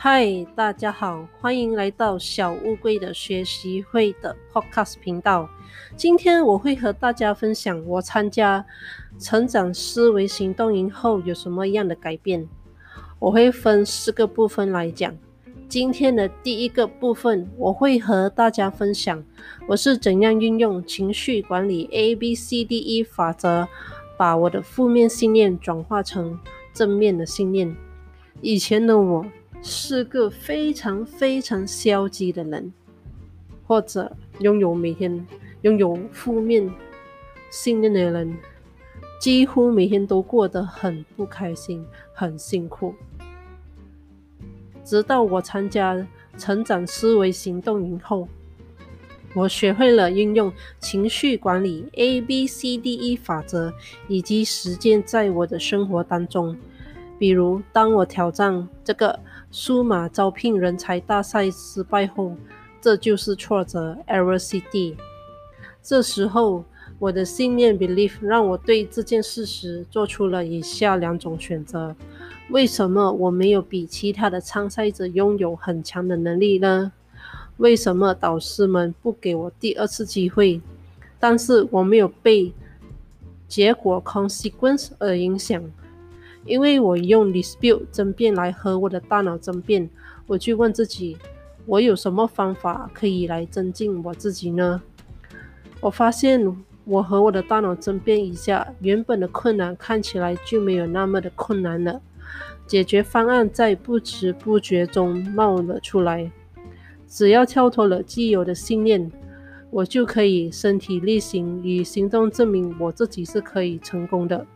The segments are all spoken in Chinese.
嗨，大家好，欢迎来到小乌龟的学习会的 Podcast 频道。今天我会和大家分享我参加成长思维行动营后有什么样的改变。我会分四个部分来讲。今天的第一个部分，我会和大家分享我是怎样运用情绪管理 A B C D E 法则，把我的负面信念转化成正面的信念。以前的我。是个非常非常消极的人，或者拥有每天拥有负面信念的人，几乎每天都过得很不开心、很辛苦。直到我参加成长思维行动营后，我学会了运用情绪管理 A B C D E 法则，以及实践在我的生活当中。比如，当我挑战这个。数码招聘人才大赛失败后，这就是挫折 （error CD）。这时候，我的信念 （belief） 让我对这件事实做出了以下两种选择：为什么我没有比其他的参赛者拥有很强的能力呢？为什么导师们不给我第二次机会？但是我没有被结果 （consequence） 而影响。因为我用 dispute 争辩来和我的大脑争辩，我去问自己：我有什么方法可以来增进我自己呢？我发现我和我的大脑争辩一下，原本的困难看起来就没有那么的困难了。解决方案在不知不觉中冒了出来。只要跳脱了既有的信念，我就可以身体力行，以行动证明我自己是可以成功的。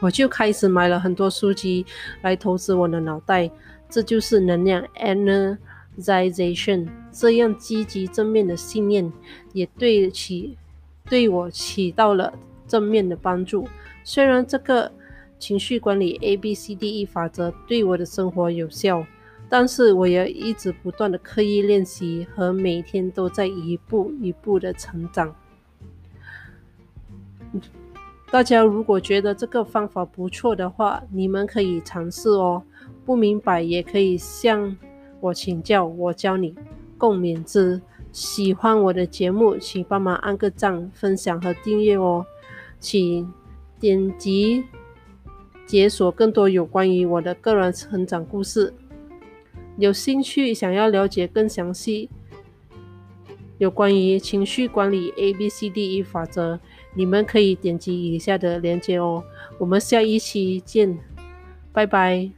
我就开始买了很多书籍来投资我的脑袋，这就是能量 energization。这样积极正面的信念也对起对我起到了正面的帮助。虽然这个情绪管理 A B C D E 法则对我的生活有效，但是我也一直不断的刻意练习和每天都在一步一步的成长。大家如果觉得这个方法不错的话，你们可以尝试哦。不明白也可以向我请教，我教你共勉之。喜欢我的节目，请帮忙按个赞、分享和订阅哦。请点击解锁更多有关于我的个人成长故事。有兴趣想要了解更详细有关于情绪管理 A B C D E 法则。你们可以点击以下的链接哦，我们下一期见，拜拜。